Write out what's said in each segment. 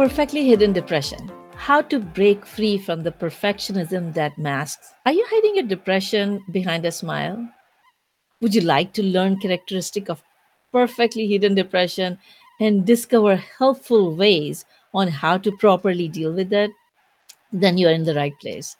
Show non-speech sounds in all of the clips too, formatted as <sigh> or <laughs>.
Perfectly hidden depression. How to break free from the perfectionism that masks. Are you hiding your depression behind a smile? Would you like to learn characteristic of perfectly hidden depression and discover helpful ways on how to properly deal with it? Then you're in the right place.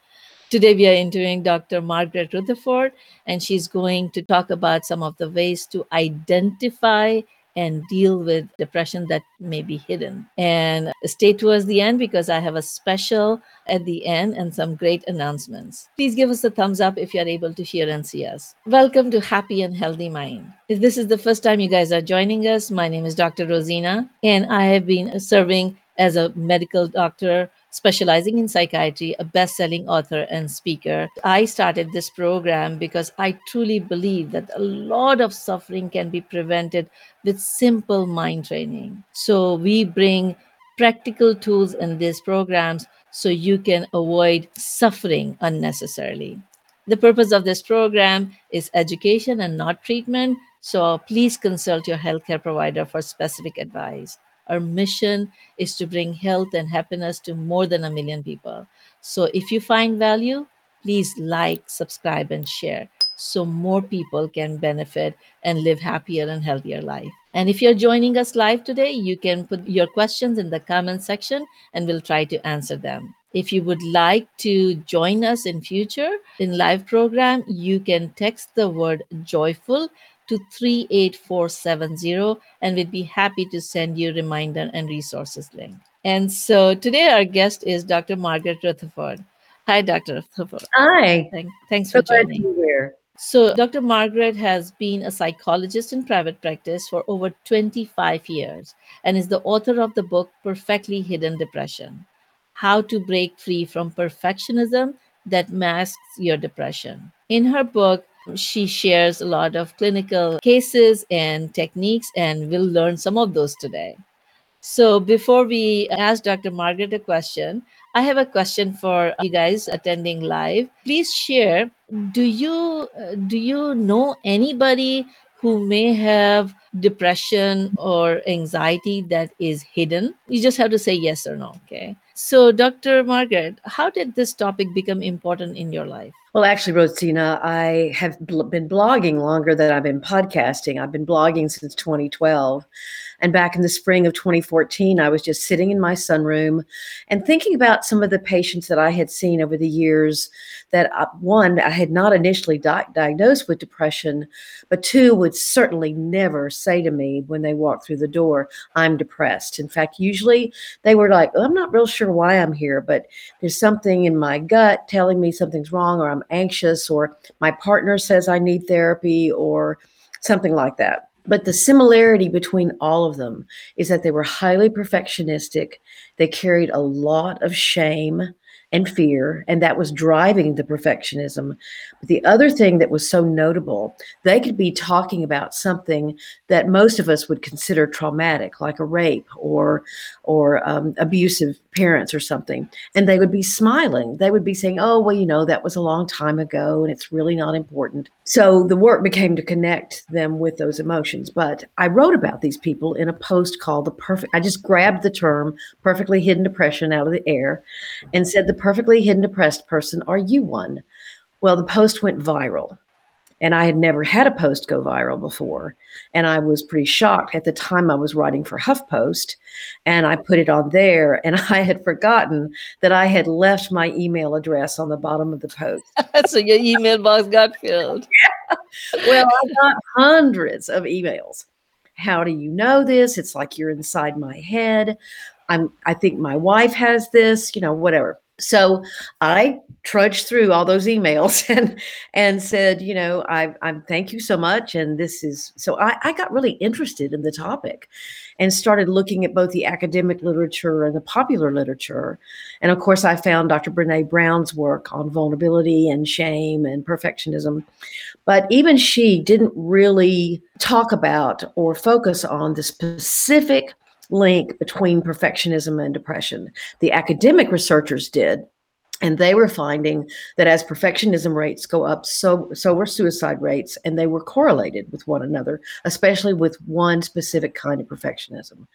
Today, we are interviewing Dr. Margaret Rutherford, and she's going to talk about some of the ways to identify and deal with depression that may be hidden. And stay towards the end because I have a special at the end and some great announcements. Please give us a thumbs up if you're able to hear and see us. Welcome to Happy and Healthy Mind. If this is the first time you guys are joining us, my name is Dr. Rosina, and I have been serving as a medical doctor specializing in psychiatry, a best selling author and speaker. I started this program because I truly believe that a lot of suffering can be prevented with simple mind training. So we bring practical tools in these programs so you can avoid suffering unnecessarily. The purpose of this program is education and not treatment. So please consult your healthcare provider for specific advice. Our mission is to bring health and happiness to more than a million people. So if you find value, please like, subscribe, and share so more people can benefit and live happier and healthier life. And if you're joining us live today, you can put your questions in the comment section and we'll try to answer them. If you would like to join us in future in live program, you can text the word joyful to 38470 and we'd be happy to send you reminder and resources link. And so today our guest is Dr. Margaret Rutherford. Hi, Dr. Rutherford. Hi. Thank, thanks for so joining. So, Dr. Margaret has been a psychologist in private practice for over 25 years and is the author of the book Perfectly Hidden Depression How to Break Free from Perfectionism That Masks Your Depression. In her book, she shares a lot of clinical cases and techniques, and we'll learn some of those today. So, before we ask Dr. Margaret a question, I have a question for you guys attending live. Please share. Do you do you know anybody who may have depression or anxiety that is hidden? You just have to say yes or no. Okay. So, Dr. Margaret, how did this topic become important in your life? Well, actually, Rosina, I have been blogging longer than I've been podcasting. I've been blogging since 2012. And back in the spring of 2014, I was just sitting in my sunroom and thinking about some of the patients that I had seen over the years that, uh, one, I had not initially di- diagnosed with depression, but two, would certainly never say to me when they walked through the door, I'm depressed. In fact, usually they were like, I'm not real sure why I'm here, but there's something in my gut telling me something's wrong, or I'm anxious, or my partner says I need therapy, or something like that. But the similarity between all of them is that they were highly perfectionistic. They carried a lot of shame and fear, and that was driving the perfectionism. But the other thing that was so notable, they could be talking about something that most of us would consider traumatic, like a rape or or um, abusive parents or something, and they would be smiling. They would be saying, "Oh, well, you know, that was a long time ago, and it's really not important." So the work became to connect them with those emotions. But I wrote about these people in a post called "The Perfect." I just grabbed the term "perfectly hidden depression" out of the air, and said the perfectly hidden depressed person, are you one? Well, the post went viral. And I had never had a post go viral before. And I was pretty shocked. At the time, I was writing for HuffPost and I put it on there. And <laughs> I had forgotten that I had left my email address on the bottom of the post. <laughs> so your email box got filled. <laughs> yeah. Well, I got hundreds of emails. How do you know this? It's like you're inside my head. I'm I think my wife has this, you know, whatever. So I trudged through all those emails <laughs> and and said, you know, I I thank you so much. And this is so I, I got really interested in the topic and started looking at both the academic literature and the popular literature. And of course, I found Dr. Brene Brown's work on vulnerability and shame and perfectionism. But even she didn't really talk about or focus on the specific link between perfectionism and depression. The academic researchers did, and they were finding that as perfectionism rates go up so so were suicide rates and they were correlated with one another especially with one specific kind of perfectionism.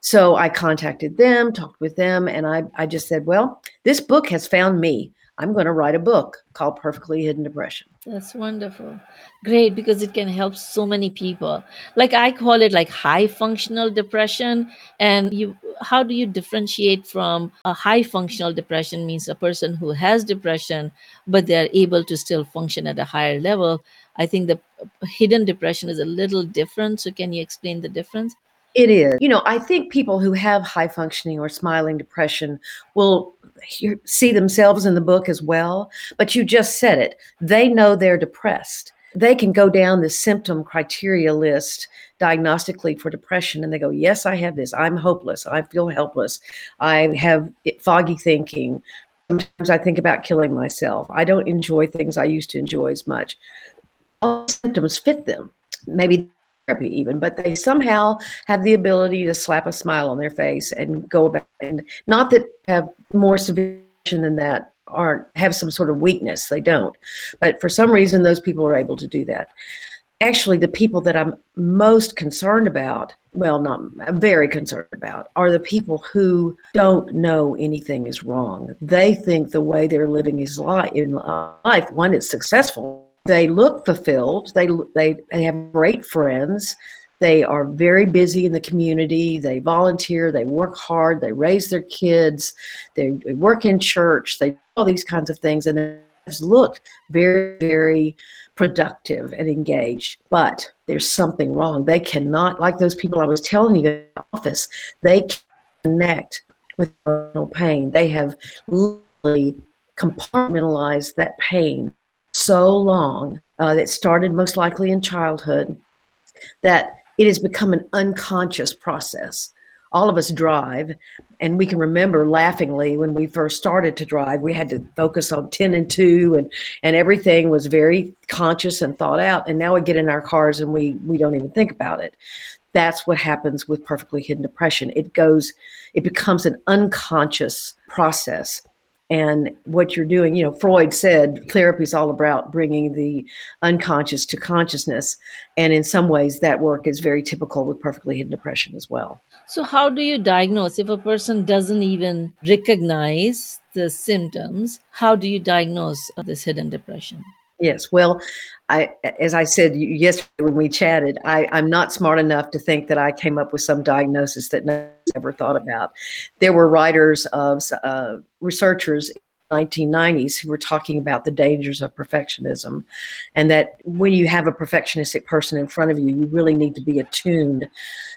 So i contacted them talked with them and i, I just said well this book has found me. I'm going to write a book called perfectly hidden depression that's wonderful. Great because it can help so many people. Like i call it like high functional depression. And you how do you differentiate from a high functional depression? Means a person who has depression but they're able to still function at a higher level. I think the hidden depression is a little different. So can you explain the difference it is. You know, I think people who have high functioning or smiling depression will hear, see themselves in the book as well. But you just said it. They know they're depressed they can go down the symptom criteria list diagnostically for depression and they go, Yes, I have this. I'm hopeless. I feel helpless. I have foggy thinking. Sometimes I think about killing myself. I don't enjoy things I used to enjoy as much. All symptoms fit them, maybe even, but they somehow have the ability to slap a smile on their face and go about. And not that have more severe than that aren't have some sort of weakness. They don't. But for some reason, those people are able to do that. Actually, the people that I'm most concerned about, well, not I'm very concerned about, are the people who don't know anything is wrong. They think the way they're living is life in life, one is successful. They look fulfilled. They they they have great friends. They are very busy in the community. They volunteer. They work hard. They raise their kids. They, they work in church. They do all these kinds of things, and they look very, very productive and engaged. But there's something wrong. They cannot, like those people I was telling you in the office, they connect with emotional pain. They have literally compartmentalized that pain so long uh, that started most likely in childhood that it has become an unconscious process. All of us drive, and we can remember laughingly when we first started to drive, we had to focus on 10 and 2, and, and everything was very conscious and thought out. And now we get in our cars and we, we don't even think about it. That's what happens with perfectly hidden depression. It goes, it becomes an unconscious process and what you're doing you know freud said therapy is all about bringing the unconscious to consciousness. And in some ways that work is very typical with perfectly hidden depression as well. So how do you diagnose? If a person doesn't even recognize the symptoms how do you diagnose this hidden depression? Yes. Well, I, as I said yesterday when we chatted, I, I'm not smart enough to think that I came up with some diagnosis that no one's ever thought about. There were writers of uh, researchers 1990s who were talking about the dangers of perfectionism and that when you have a perfectionistic person in front of you you really need to be attuned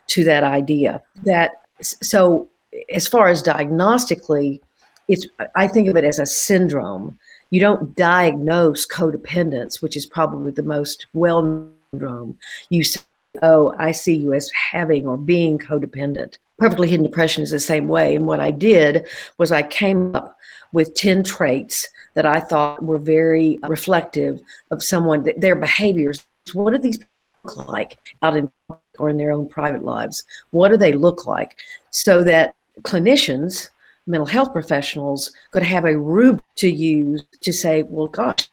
to that idea that so as far as diagnostically it's i think of it as a syndrome you don't diagnose codependence, which is probably the most well known syndrome. You say, oh, I see you as having or being codependent. Perfectly hidden depression is the same way. And what I did was I came up with 10 traits that I thought were very reflective of someone, their behaviors. What do these look like out in or in their own private lives? What do they look like? So that clinicians mental health professionals could have a rubric to use to say, well, gosh,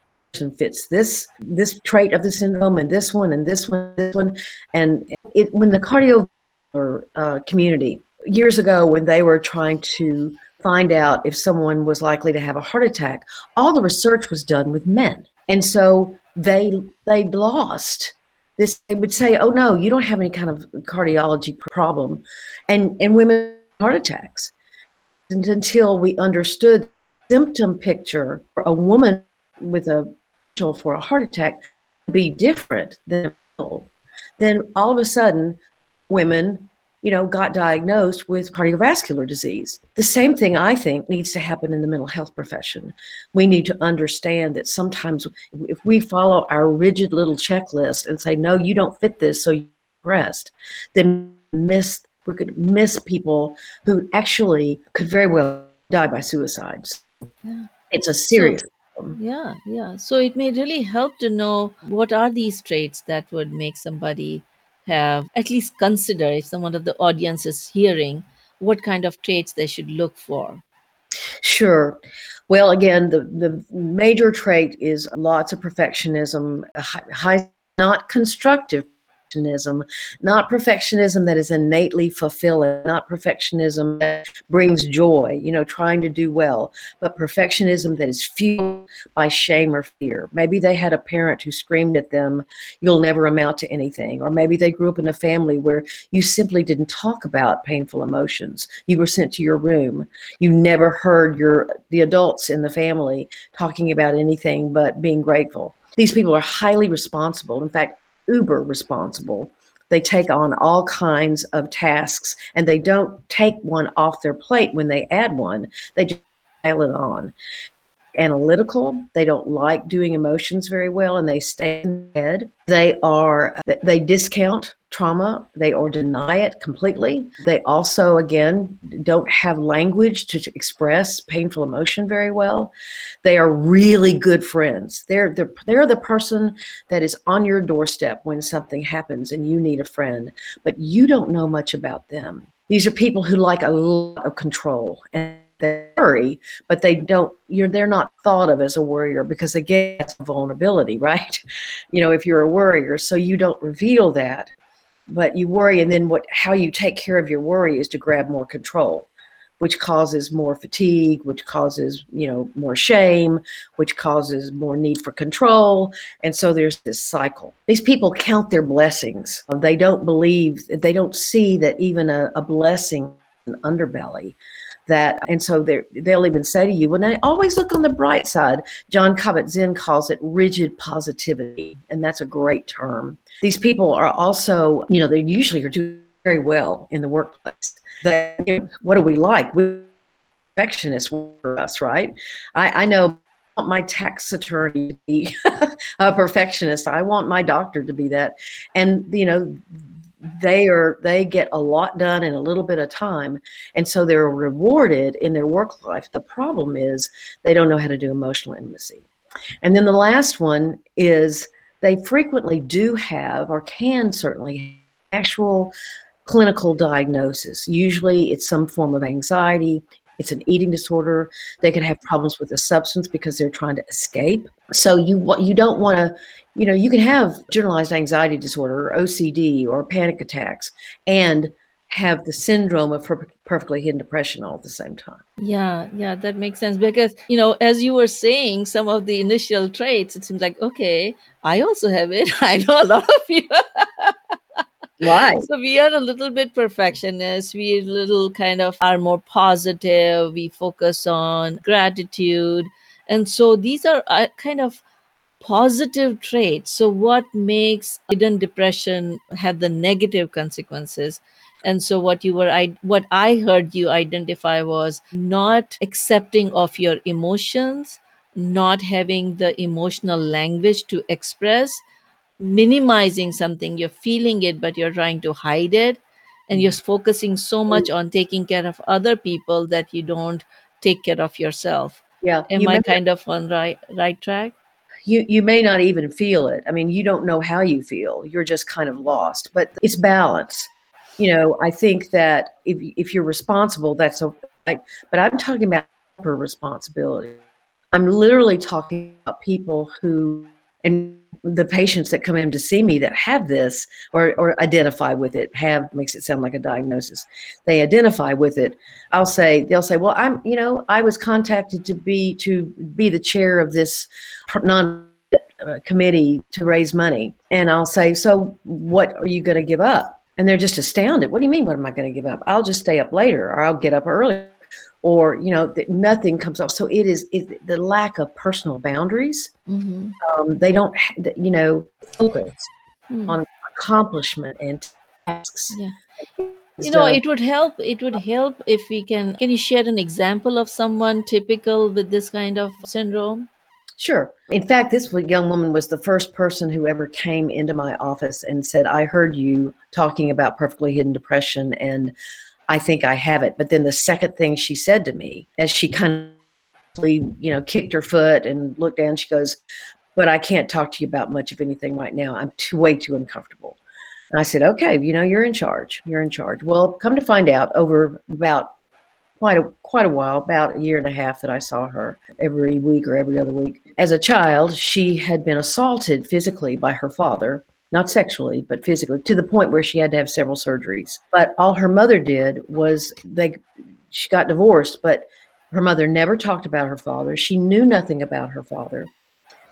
fits this this trait of the syndrome and this one and this one this one. And it when the cardio uh, community years ago when they were trying to find out if someone was likely to have a heart attack all the research was done with men. And so they they lost this they would say oh no you don't have any kind of cardiology problem. And and women heart attacks until we understood symptom picture for a woman with a for a heart attack be different than then all of a sudden women you know got diagnosed with cardiovascular disease. The same thing i think needs to happen in the mental health profession. We need to understand that sometimes if we follow our rigid little checklist and say no you don't fit this so you rest then miss we could miss people who actually could very well die by suicides. Yeah. It's a serious so, problem. Yeah, yeah. So it may really help to know what are these traits that would make somebody have at least consider if someone of the audience is hearing what kind of traits they should look for. Sure. Well, again, the, the major trait is lots of perfectionism, high, high not constructive perfectionism, not perfectionism that is innately fulfilling, not perfectionism that brings joy, you know, trying to do well, but perfectionism that is fueled by shame or fear. Maybe they had a parent who screamed at them, you'll never amount to anything. Or maybe they grew up in a family where you simply didn't talk about painful emotions. You were sent to your room. You never heard your the adults in the family talking about anything but being grateful. These people are highly responsible. In fact, uber responsible. They take on all kinds of tasks and they don't take one off their plate when they add one. They just pile it on. Analytical, they don't like doing emotions very well and they stay in bed. They are, they discount trauma. They or deny it completely. They also again don't have language to, to, express painful emotion very well. They are really good friends. They're, they're they're the person that is on your doorstep when something happens and you need a friend but you don't know much about them. These are people who like a lot of control and they worry, but they don't, you're, they're not thought of as a worrier because again, that's vulnerability, <laughs> right? You know, if you're a worrier, so you don't reveal that but you worry and then what how you take care of your worry is to grab more control which causes more fatigue which causes you know more shame which causes more need for control and so there's this cycle. These people count their blessings. They don't believe they don't see that even a, a blessing an underbelly that and so they they'll even say to you when I always look on the bright side. John kabat-zinn calls it rigid positivity and that's a great term. These people are also you know they usually are doing very well in the workplace. That what do we like? We perfectionists for us right? I i know my tax attorney to be <laughs> a perfectionist. I want my doctor to be that. And you know they are they get a lot done in a little bit of time and so they're rewarded in their work life. The problem is they don't know how to do emotional intimacy. And then the last one is they frequently do have or can certainly actual clinical diagnosis. Usually it's some form of anxiety it's an eating disorder they can have problems with the substance because they're trying to escape so you you don't want to you know, you can have generalized anxiety disorder or OCD or panic attacks and have the syndrome of per- perfectly hidden depression all at the same time. Yeah, yeah, that makes sense because, you know, as you were saying, some of the initial traits, it seems like, okay, I also have it. <laughs> I know a lot of you. <laughs> Right. So we are a little bit perfectionist. We little kind of are more positive. We focus on gratitude. And so these are uh, kind of positive traits. So, what makes hidden depression have the negative consequences? And so, what you were, I what I heard you identify was not accepting of your emotions, not having the emotional language to express, minimizing something. You're feeling it, but you're trying to hide it, and you're mm-hmm. focusing so much mm-hmm. on taking care of other people that you don't take care of yourself. Yeah. Am you I kind of on right right track? you you may not even feel it i mean you don't know how you feel you're just kind of lost but it's balance you know i think that if if you're responsible that's a but i'm talking about responsibility i'm literally talking about people who and the patients that come in to see me that have this or, or identify with it have makes it sound like a diagnosis they identify with it i'll say they'll say well i'm you know i was contacted to be to be the chair of this non uh, committee to raise money. And i'll say so what are you going to give up? And they're just astounded. What do you mean what am i going to give up? I'll just stay up later or i'll get up early or you know that nothing comes off so it is it, the lack of personal boundaries mm-hmm. um, they don't you know focus mm. on accomplishment and tasks yeah you know it would help it would help if we can can you share an example of someone typical with this kind of syndrome Sure. In fact, this young woman was the first person who ever came into my office and said, I heard you talking about perfectly hidden depression and I think I have it. But then the second thing she said to me, as she kind of, you know, kicked her foot and looked down, she goes, But I can't talk to you about much of anything right now. I'm too way too uncomfortable. And I said, Okay, you know, you're in charge. You're in charge. Well, come to find out, over about quite a quite a while, about a year and a half that I saw her every week or every other week. As a child, she had been assaulted physically by her father, not sexually, but physically, to the point where she had to have several surgeries. But all her mother did was they she got divorced, but her mother never talked about her father. She knew nothing about her father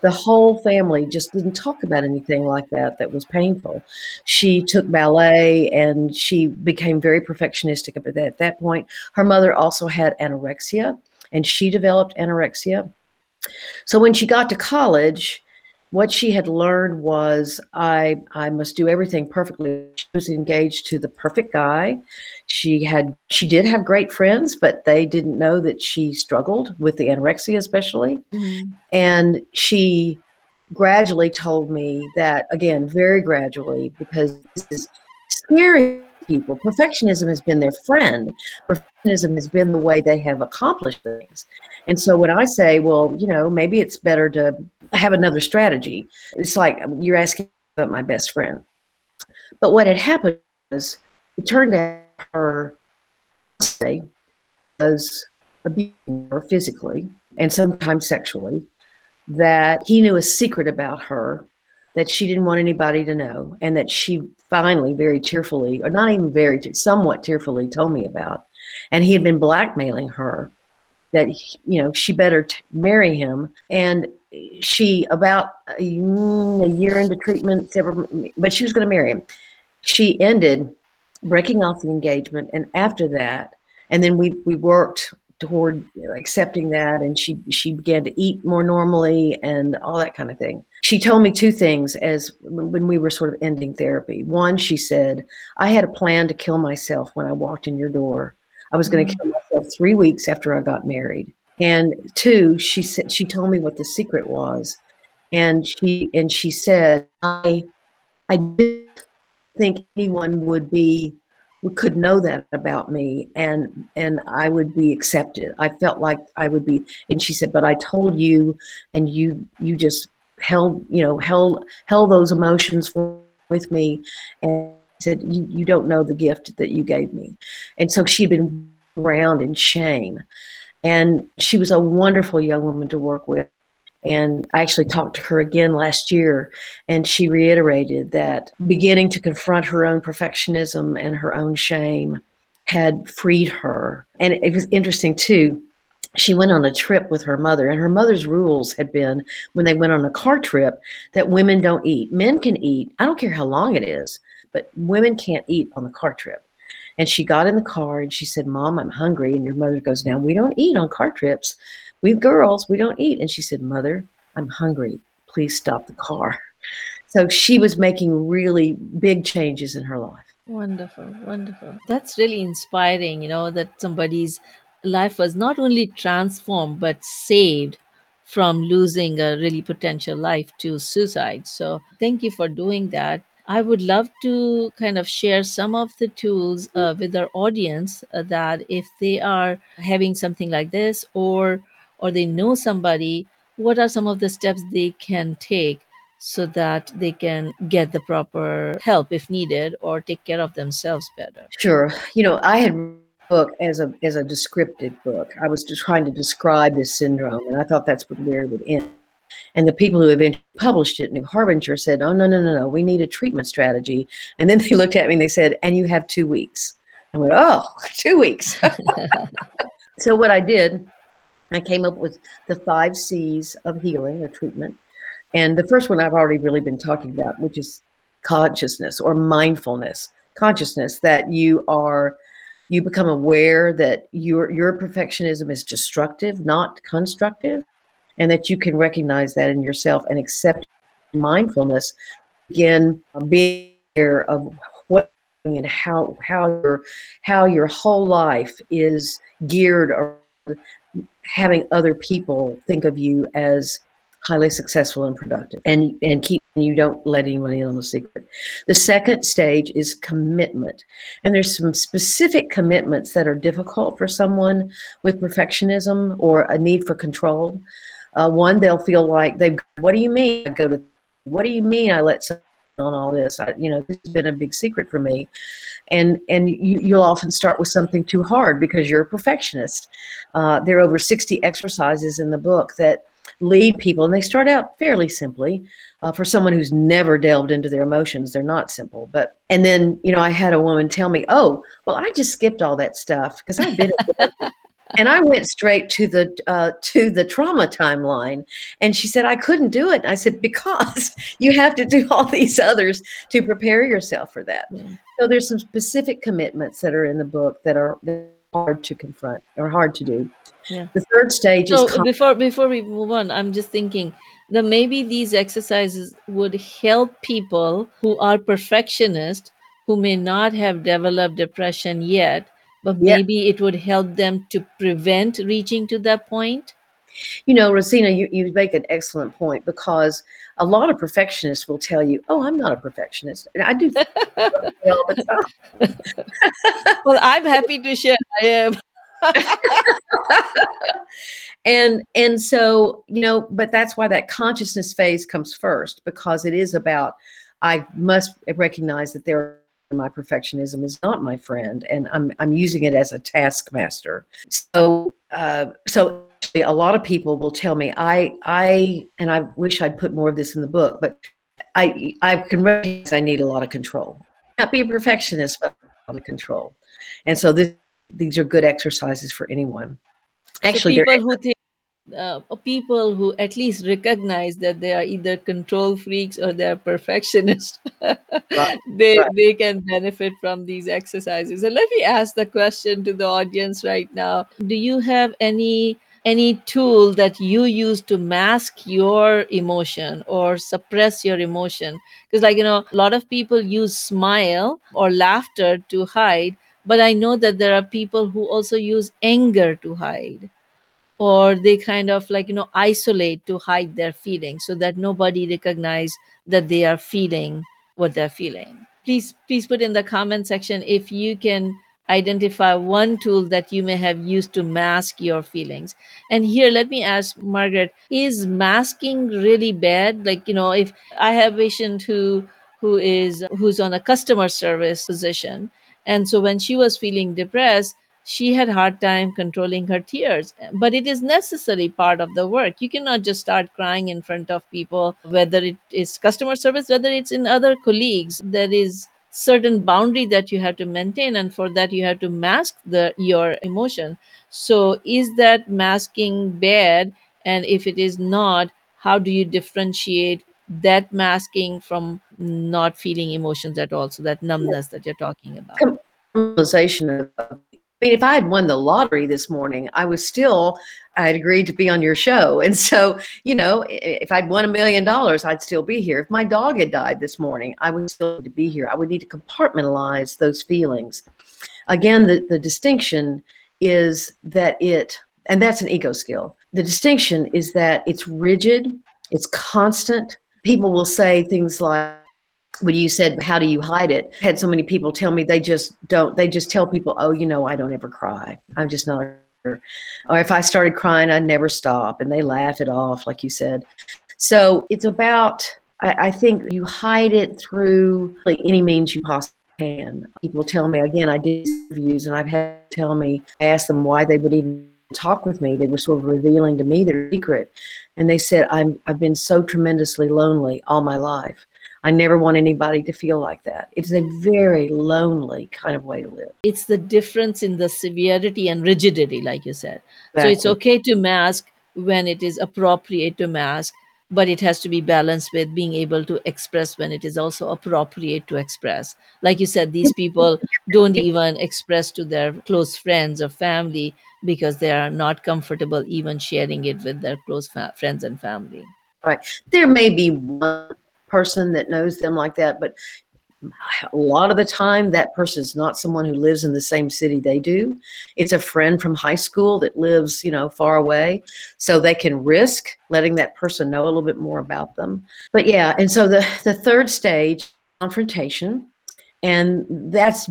the whole family just didn't talk about anything like that that was painful. She took ballet and she became very perfectionistic at that, at that point. Her mother also had anorexia and she developed anorexia. So when she got to college, what she had learned was I I must do everything perfectly. She was engaged to the perfect guy. She had she did have great friends, but they didn't know that she struggled with the anorexia, especially. Mm-hmm. And she gradually told me that again, very gradually, because this is scary people. Perfectionism has been their friend. Perfectionism has been the way they have accomplished things. And so when I say, well, you know, maybe it's better to have another strategy, it's like you're asking about my best friend. But what had happened was it turned out her say was abusing her physically and sometimes sexually, that he knew a secret about her that she didn't want anybody to know, and that she finally, very tearfully, or not even very, somewhat tearfully, told me about. And he had been blackmailing her that you know she better t- marry him and she about a, a year into treatment but she was going to marry him she ended breaking off the engagement and after that and then we we worked toward accepting that and she she began to eat more normally and all that kind of thing. She told me two things as when we were sort of ending therapy. One she said i had a plan to kill myself when i walked in your door. I was going to mm-hmm. kill myself three weeks after i got married. And two she said she told me what the secret was. And she and she said i i didn't think anyone would be could know that about me and and I would be accepted. I felt like I would be and she said, but I told you and you you just held, you know, held held those emotions with me and said, you, you don't know the gift that you gave me. And so she'd been around in shame. And she was a wonderful young woman to work with. And I actually talked to her again last year, and she reiterated that beginning to confront her own perfectionism and her own shame had freed her. And it was interesting, too. She went on a trip with her mother, and her mother's rules had been when they went on a car trip that women don't eat. Men can eat, I don't care how long it is, but women can't eat on the car trip. And she got in the car and she said, Mom, I'm hungry. And your mother goes, Now, we don't eat on car trips we girls, we don't eat. And she said, Mother, I'm hungry. Please stop the car. So she was making really big changes in her life. Wonderful, wonderful. That's really inspiring, you know, that somebody's life was not only transformed, but saved from losing a really potential life to suicide. So thank you for doing that. I would love to kind of share some of the tools uh, with our audience uh, that if they are having something like this or or they know somebody, what are some of the steps they can take so that they can get the proper help if needed or take care of themselves better? Sure. You know, I had book as a as a descriptive book. I was just trying to describe this syndrome, and I thought that's where it would end. And the people who eventually published it, New Harbinger, said, "Oh no, no, no, no! We need a treatment strategy." And then <laughs> they looked at me and they said, "And you have two weeks." I went, "Oh, <laughs> two weeks." <laughs> so what I did I came up with the five C's of healing or treatment. And the first one I've already really been talking about, which is consciousness or mindfulness. Consciousness that you are you become aware that your your perfectionism is destructive, not constructive, and that you can recognize that in yourself and accept mindfulness. Again, being aware of what and how how your how your whole life is geared around having other people think of you as highly successful and productive and and keep you don't let anyone in on the secret. The second stage is commitment and there's some specific commitments that are difficult for someone with perfectionism or a need for control. Uh, one they'll feel like they've what do you mean i go to what do you mean i let on all this. I, you know, this has been a big secret for me. And and you, you'll often start with something too hard because you're a perfectionist. Uh, there are over 60 exercises in the book that lead people, and they start out fairly simply. Uh, for someone who's never delved into their emotions, they're not simple. But and then you know, I had a woman tell me, "Oh, well, I just skipped all that stuff because I've been." <laughs> and I went straight to the uh, to the trauma timeline. And she said I couldn't do it. I said because <laughs> you have to do all these others to prepare yourself for that. Yeah. So there's some specific commitments that are in the book that are hard to confront or hard to do. Yeah. The third stage so is before before we move on. I'm just thinking that maybe these exercises would help people who are perfectionists who may not have developed depression yet but maybe yeah. it would help them to prevent reaching to that point? You know rosina you, you make an excellent point because a lot of perfectionists will tell you oh i'm not a perfectionist. And i do <laughs> all the time. Well i'm happy to share. I am. <laughs> And and so you know but that's why that consciousness phase comes first because it is about i must recognize that there my perfectionism is not my friend and i'm i'm using it as a taskmaster. So uh, so a lot of people will tell me i i and i wish i'd put more of this in the book but i i can recognize i need a lot of control. Not be a perfectionist but a lot of control. And so this, these are good exercises for anyone. Actually so people who think uh, people who at least recognize that they are either control freaks or they're perfectionists <laughs> right. they right. they can benefit from these exercises and let me ask the question to the audience right now do you have any any tool that you use to mask your emotion or suppress your emotion because like you know a lot of people use smile or laughter to hide but i know that there are people who also use anger to hide or they kind of like you know isolate to hide their feelings so that nobody recognize that they are feeling what they're feeling. Please please put in the comment section if you can identify one tool that you may have used to mask your feelings. And here let me ask margaret is masking really bad? Like you know if i have a patient who who is who's on a customer service position and so when she was feeling depressed she had hard time controlling her tears but it is necessary part of the work. You cannot just start crying in front of people whether it is customer service whether it's in other colleagues. There is certain boundary that you have to maintain and for that you have to mask the your emotion. So is that masking bad? And if it is not how do you differentiate that masking from not feeling emotions at all? So that numbness that you're talking about mean, if I had won the lottery this morning, I was still, I had agreed to be on your show. <laughs> And so, you know, if I'd won a million dollars, I'd still be here. If my dog had died this morning, I would still need to be here. I would need to compartmentalize those feelings. Again, the, the distinction is that it, and that's an ego skill. The distinction is that it's rigid, it's constant. People will say things like, when you said how do you hide it? Had so many people tell me they just don't they just tell people oh you know i don't ever cry. I'm just not or if i started crying i'd never stop and they laugh it off like you said. So it's about i, I think you hide it through like any means you possibly can. People tell me again i did interviews and i've had tell me i asked them why they would even talk with me. They were sort of revealing to me their secret. And they said i'm i've been so tremendously lonely all my life I never want anybody to feel like that. It's a very lonely kind of way to live. It's the difference in the severity and rigidity, like you said. Exactly. So it's okay to mask when it is appropriate to mask, but it has to be balanced with being able to express when it is also appropriate to express. Like you said, these people don't even express to their close friends or family because they are not comfortable even sharing it with their close fa- friends and family. Right. There may be one person that knows them like that, but a lot of the time that person is not someone who lives in the same city they do. It's a friend from high school that lives you know far away. So they can risk letting that person know a little bit more about them. But yeah and so the the third stage confrontation and that's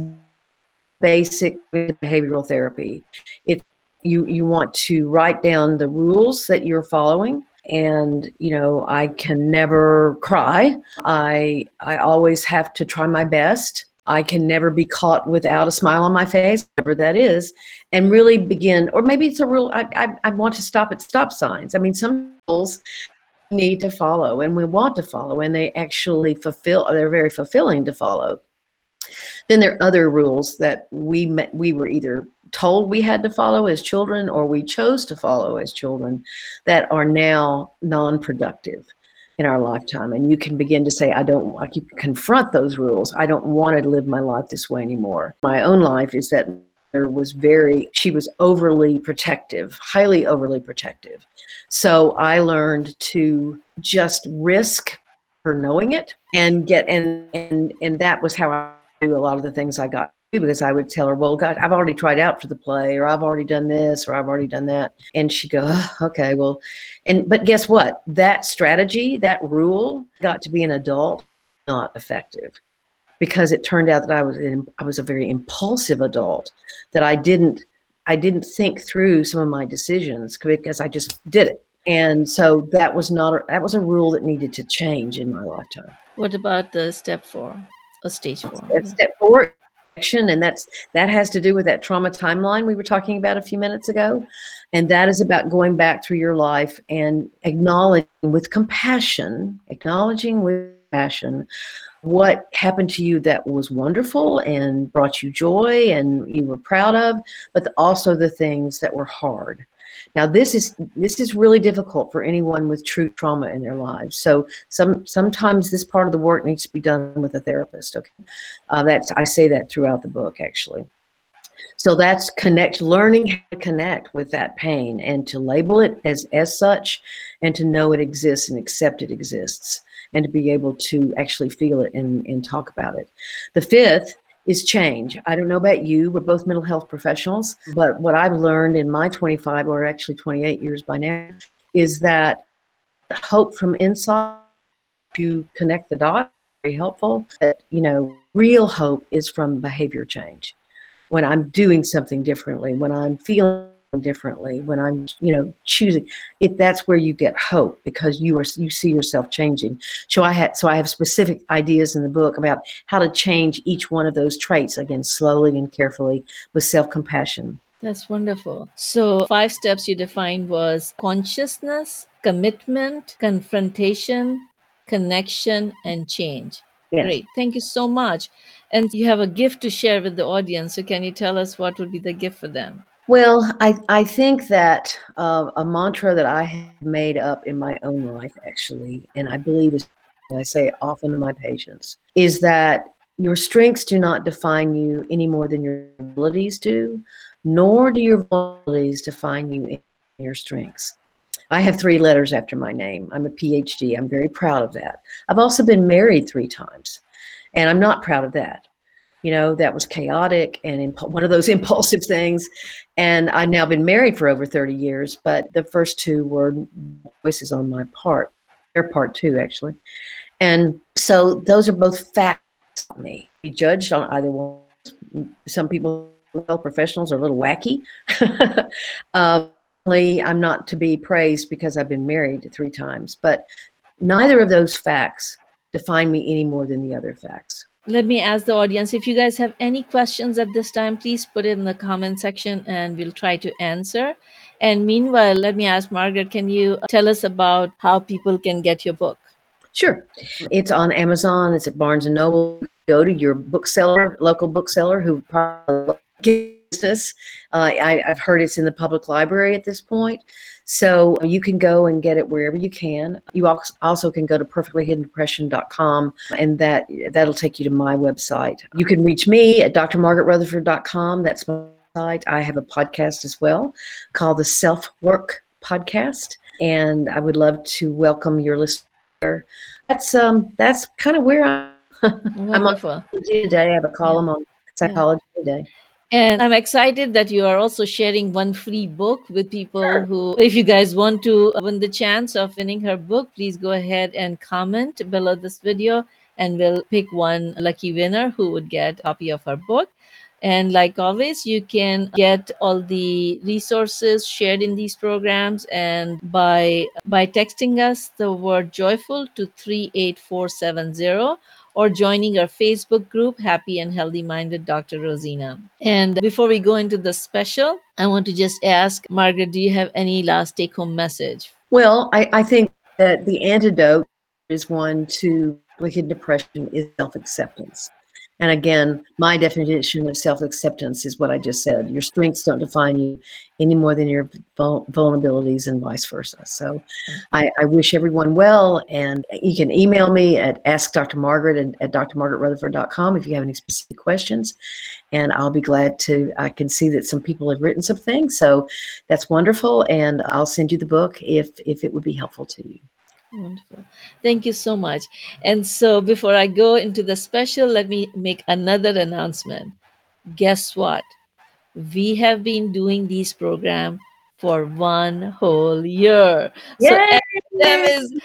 basic behavioral therapy. It you you want to write down the rules that you're following and you know i can never cry. I i always have to try my best. I can never be caught without a smile on my face whatever that is and really begin or maybe it's a real i i, I want to stop at stop signs. I mean some rules need to follow and we want to follow and they actually fulfill they're very fulfilling to follow then there are other rules that we met, we were either told we had to follow as children or we chose to follow as children that are now non-productive in our lifetime. And you can begin to say i don't like you confront those rules. I don't want to live my life this way anymore. My own life is that there was very she was overly protective highly overly protective. So i learned to just risk her knowing it and get and and and that was how i do a lot of the things i got because I would tell her, "Well, God, I've already tried out for the play, or I've already done this, or I've already done that," and she'd go, oh, "Okay, well," and but guess what? That strategy, that rule, got to be an adult, not effective, because it turned out that I was in, I was a very impulsive adult, that I didn't I didn't think through some of my decisions because I just did it, and so that was not a, that was a rule that needed to change in my lifetime. What about the step four? A stage four. Step four and that's that has to do with that trauma timeline we were talking about a few minutes ago and that is about going back through your life and acknowledging with compassion acknowledging with compassion what happened to you that was wonderful and brought you joy and you were proud of but also the things that were hard now this is this is really difficult for anyone with true trauma in their lives. So some sometimes this part of the work needs to be done with a therapist. Okay, uh, that's I say that throughout the book actually. So that's connect, learning how to connect with that pain and to label it as as such, and to know it exists and accept it exists, and to be able to actually feel it and, and talk about it. The fifth is change. I don't know about you, we're both mental health professionals, but what I've learned in my 25 or actually 28 years by now is that hope from inside, to connect the dots, very helpful. That, you know, real hope is from behavior change. When I'm doing something differently, when I'm feeling differently when i'm you know choosing if that's where you get hope because you are you see yourself changing. So i had so i have specific ideas in the book about how to change each one of those traits again slowly and carefully with self-compassion. That's wonderful. So five steps you defined was consciousness commitment confrontation connection and change. Yes. great. Thank you so much. And you have a gift to share with the audience. So can you tell us what would be the gift for them well, I, I think that uh, a mantra that I have made up in my own life, actually, and I believe is, I say often to my patients, is that your strengths do not define you any more than your abilities do, nor do your abilities define you in your strengths. I have three letters after my name. I'm a PhD. I'm very proud of that. I've also been married three times, and I'm not proud of that you know that was chaotic and one of those <laughs> impulsive things. And i've now been married for over 30 years but the first two were voices on my part their part too actually. And so those are both facts on me. Be judged on either one. Some people well professionals are a little wacky. <laughs> Um, i'm not to be praised because i've been married three times but neither of those facts define me any more than the other facts let me ask the audience if you guys have any questions at this time please put it in the comment section and we'll try to answer. And meanwhile let me ask margaret can you tell us about how people can get your book? Sure. It's on amazon it's at barnes and noble. Go to your bookseller local bookseller who probably business uh, I, i've heard it's in the public library at this point so you can go and get it wherever you can. You also can go to perfectlyhiddendepression.com and that that'll take you to my website. You can reach me at drmargaretrutherford.com. That's my site. I have a podcast as well called the Self Work Podcast, and I would love to welcome your listener. That's um that's kind of where I'm. <laughs> I'm on for today. I have a column on psychology yeah. today. And I'm excited that you are also sharing one free book with people sure. who, if you guys want to win the chance of winning her book, please go ahead and comment below this video and we'll pick one lucky winner who would get a copy of her book. And like always, you can get all the resources shared in these programs and by by texting us the word joyful to 38470 or joining our Facebook group, Happy and Healthy Minded Dr. Rosina. And before we go into the special, I want to just ask Margaret, do you have any last take home message? Well, I, I think that the antidote is one to wicked depression is self acceptance. And again, my definition of self acceptance is what I just said. Your strengths don't define you any more than your vulnerabilities and vice versa. So I, I wish everyone well. And you can email me at askdrmargaret at, at drmargaretrutherford.com if you have any specific questions. And I'll be glad to, I can see that some people have written some things. So that's wonderful. And I'll send you the book if, if it would be helpful to you. Wonderful. Thank you so much. And so before I go into the special, let me make another announcement. Guess what? We have been doing these programs for one whole year. Yay! So HM is,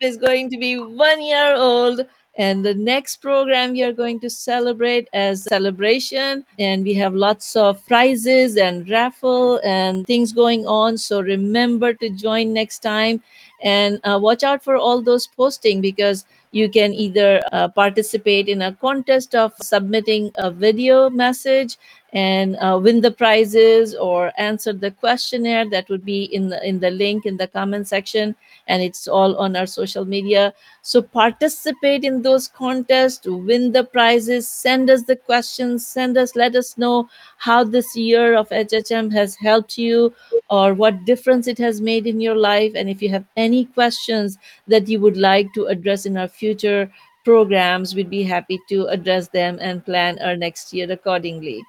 is going to be one year old and the next program we are going to celebrate as celebration and we have lots of prizes and raffle and things going on. So remember to join next time and uh, watch out for all those posting because you can either uh, participate in a contest of submitting a video message and uh, win the prizes or answer the questionnaire that would be in the in the link in the comment section. And it's all on our social media. So participate in those contests win the prizes send us the questions send us let us know how this year of hhm has helped you or what difference it has made in your life. And if you have any questions that you would like to address in our future programs, we'd be happy to address them and plan our next year accordingly.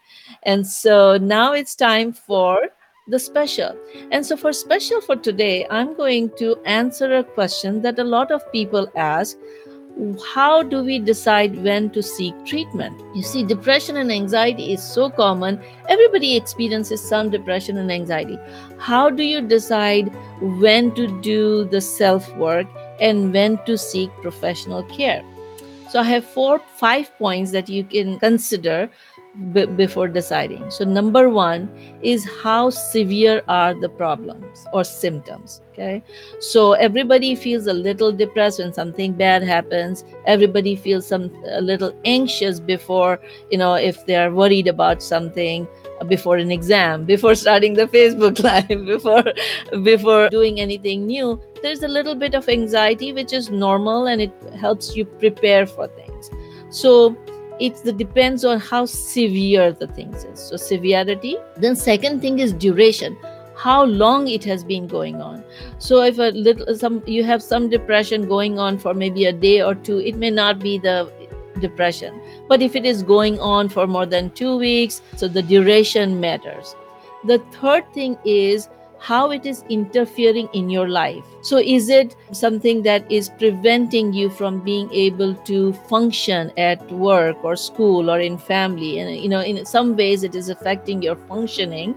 And so now it's time for the special. And so for special for today, I'm going to answer a question that a lot of people ask. How do we decide when to seek treatment? You see, depression and anxiety is so common. Everybody experiences some depression and anxiety. How do you decide when to do the self work and when to seek professional care? So I have four, five points that you can consider b- before deciding. So number one is how severe are the problems or symptoms. Okay, so everybody feels a little depressed when something bad happens. Everybody feels some a little anxious before you know if they are worried about something before an exam before starting the facebook <laughs> live before before doing anything new there's a little bit of anxiety which is normal and it helps you prepare for things. So it depends on how severe the things is. So severity. Then second thing is duration. How long it has been going on. So if a little some you have some depression going on for maybe a day or two it may not be the depression. But if it is going on for more than two weeks, so the duration matters. The third thing is how it is interfering in your life. So, is it something that is preventing you from being able to function at work or school or in family? And, you know, in some ways, it is affecting your functioning.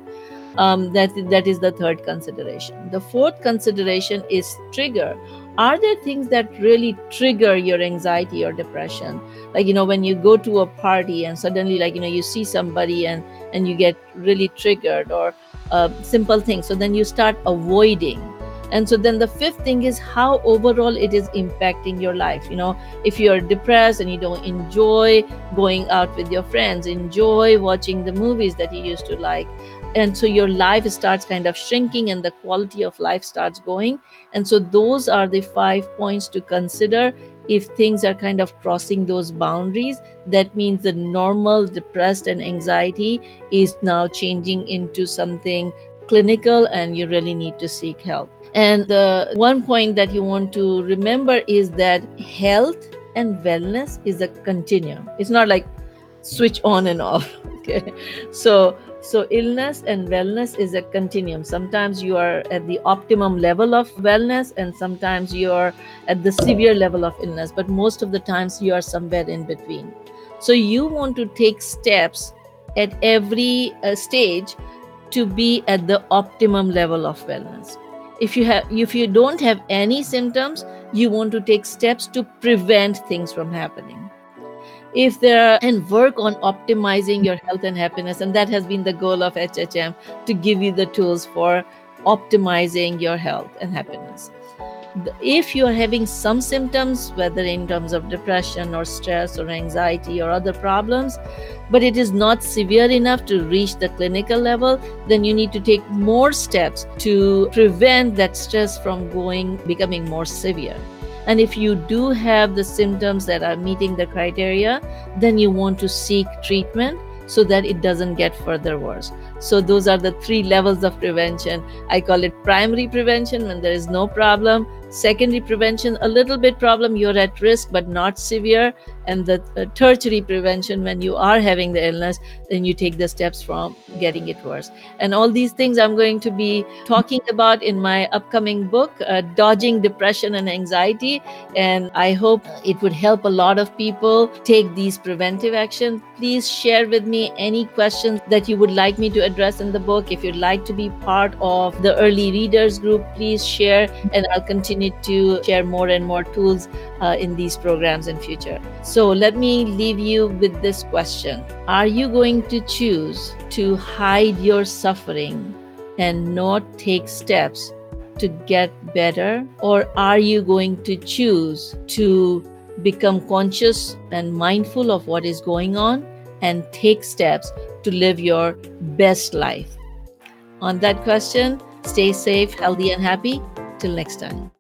Um, that that is the third consideration. The fourth consideration is trigger are there things that really trigger your anxiety or depression? Like you know when you go to a party and suddenly like you know you see somebody and and you get really triggered or uh, simple things so then you start avoiding. And so then the fifth thing is how overall it is impacting your life. You know if you're depressed and you don't enjoy going out with your friends enjoy watching the movies that you used to like and so your life starts kind of shrinking and the quality of life starts going. And so those are the five points to consider if things are kind of crossing those boundaries. That means the normal depressed and anxiety is now changing into something clinical and you really need to seek help. And the one point that you want to remember is that health and wellness is a continuum. It's not like switch on and off <laughs> okay? So so, illness and wellness is a continuum. Sometimes you are at the optimum level of wellness, and sometimes you are at the severe level of illness, but most of the times you are somewhere in between. So, you want to take steps at every uh, stage to be at the optimum level of wellness. If you have if you don't have any symptoms, you want to take steps to prevent things from happening if there are, and work on optimizing your health and happiness and that has been the goal of hhm to give you the tools for optimizing your health and happiness. If you are having some symptoms whether in terms of depression or stress or anxiety or other problems but it is not severe enough to reach the clinical level then you need to take more steps to prevent that stress from going becoming more severe and if you do have the symptoms that are meeting the criteria, then you want to seek treatment so that it doesn't get further worse. So, those are the three levels of prevention. I call it primary prevention when there is no problem, secondary prevention, a little bit problem, you're at risk but not severe, and the uh, tertiary prevention when you are having the illness then you take the steps from getting it worse. And all these things i'm going to be talking about in my upcoming book uh, dodging depression and anxiety. And i hope it would help a lot of people take these preventive actions please share with me any questions that you would like me to address in the book. If you'd like to be part of the early readers group please share and i'll continue to share more and more tools uh, in these programs in future so let me leave you with this question Are you going to choose to hide your suffering and not take steps to get better? Or are you going to choose to become conscious and mindful of what is going on and take steps to live your best life? On that question, stay safe, healthy, and happy. Till next time.